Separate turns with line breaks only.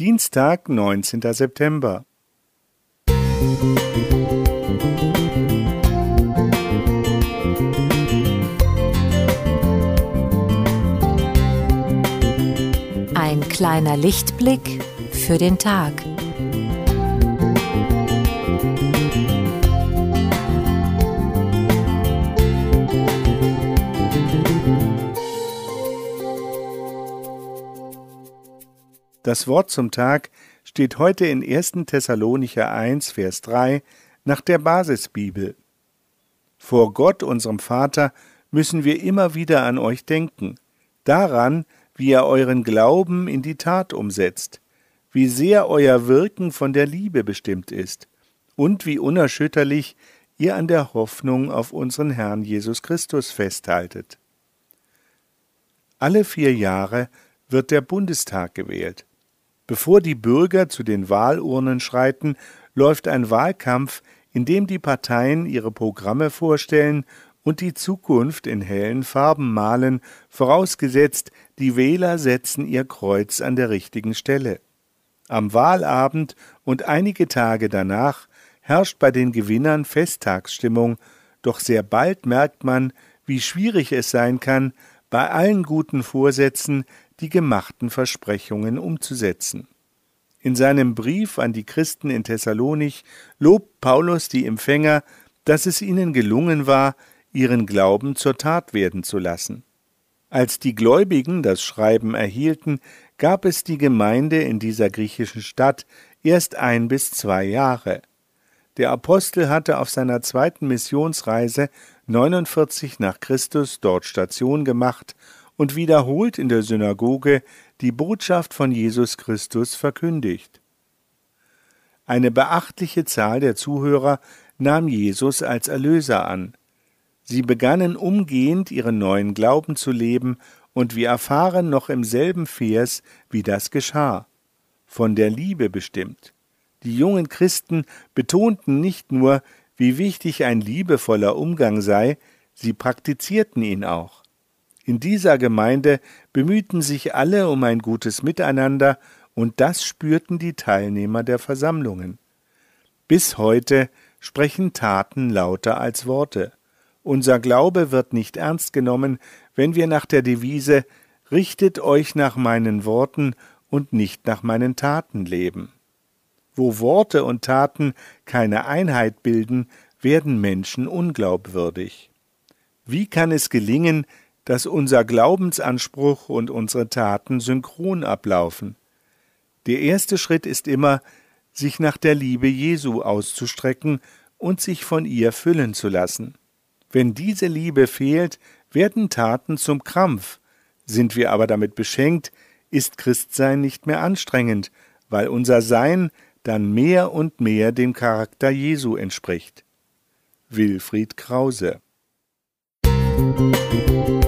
Dienstag, 19. September.
Ein kleiner Lichtblick für den Tag.
Das Wort zum Tag steht heute in 1. Thessalonicher 1, Vers 3 nach der Basisbibel. Vor Gott, unserem Vater, müssen wir immer wieder an euch denken, daran, wie ihr euren Glauben in die Tat umsetzt, wie sehr euer Wirken von der Liebe bestimmt ist und wie unerschütterlich ihr an der Hoffnung auf unseren Herrn Jesus Christus festhaltet. Alle vier Jahre wird der Bundestag gewählt. Bevor die Bürger zu den Wahlurnen schreiten, läuft ein Wahlkampf, in dem die Parteien ihre Programme vorstellen und die Zukunft in hellen Farben malen, vorausgesetzt, die Wähler setzen ihr Kreuz an der richtigen Stelle. Am Wahlabend und einige Tage danach herrscht bei den Gewinnern Festtagsstimmung, doch sehr bald merkt man, wie schwierig es sein kann, bei allen guten Vorsätzen die gemachten Versprechungen umzusetzen. In seinem Brief an die Christen in Thessalonich lobt Paulus die Empfänger, dass es ihnen gelungen war, ihren Glauben zur Tat werden zu lassen. Als die Gläubigen das Schreiben erhielten, gab es die Gemeinde in dieser griechischen Stadt erst ein bis zwei Jahre. Der Apostel hatte auf seiner zweiten Missionsreise 49 nach Christus dort Station gemacht und wiederholt in der Synagoge die Botschaft von Jesus Christus verkündigt. Eine beachtliche Zahl der Zuhörer nahm Jesus als Erlöser an. Sie begannen umgehend ihren neuen Glauben zu leben, und wir erfahren noch im selben Vers, wie das geschah. Von der Liebe bestimmt. Die jungen Christen betonten nicht nur, wie wichtig ein liebevoller Umgang sei, sie praktizierten ihn auch. In dieser Gemeinde bemühten sich alle um ein gutes Miteinander, und das spürten die Teilnehmer der Versammlungen. Bis heute sprechen Taten lauter als Worte. Unser Glaube wird nicht ernst genommen, wenn wir nach der Devise Richtet euch nach meinen Worten und nicht nach meinen Taten leben. Wo Worte und Taten keine Einheit bilden, werden Menschen unglaubwürdig. Wie kann es gelingen, dass unser Glaubensanspruch und unsere Taten synchron ablaufen. Der erste Schritt ist immer, sich nach der Liebe Jesu auszustrecken und sich von ihr füllen zu lassen. Wenn diese Liebe fehlt, werden Taten zum Krampf. Sind wir aber damit beschenkt, ist Christsein nicht mehr anstrengend, weil unser Sein dann mehr und mehr dem Charakter Jesu entspricht. Wilfried Krause Musik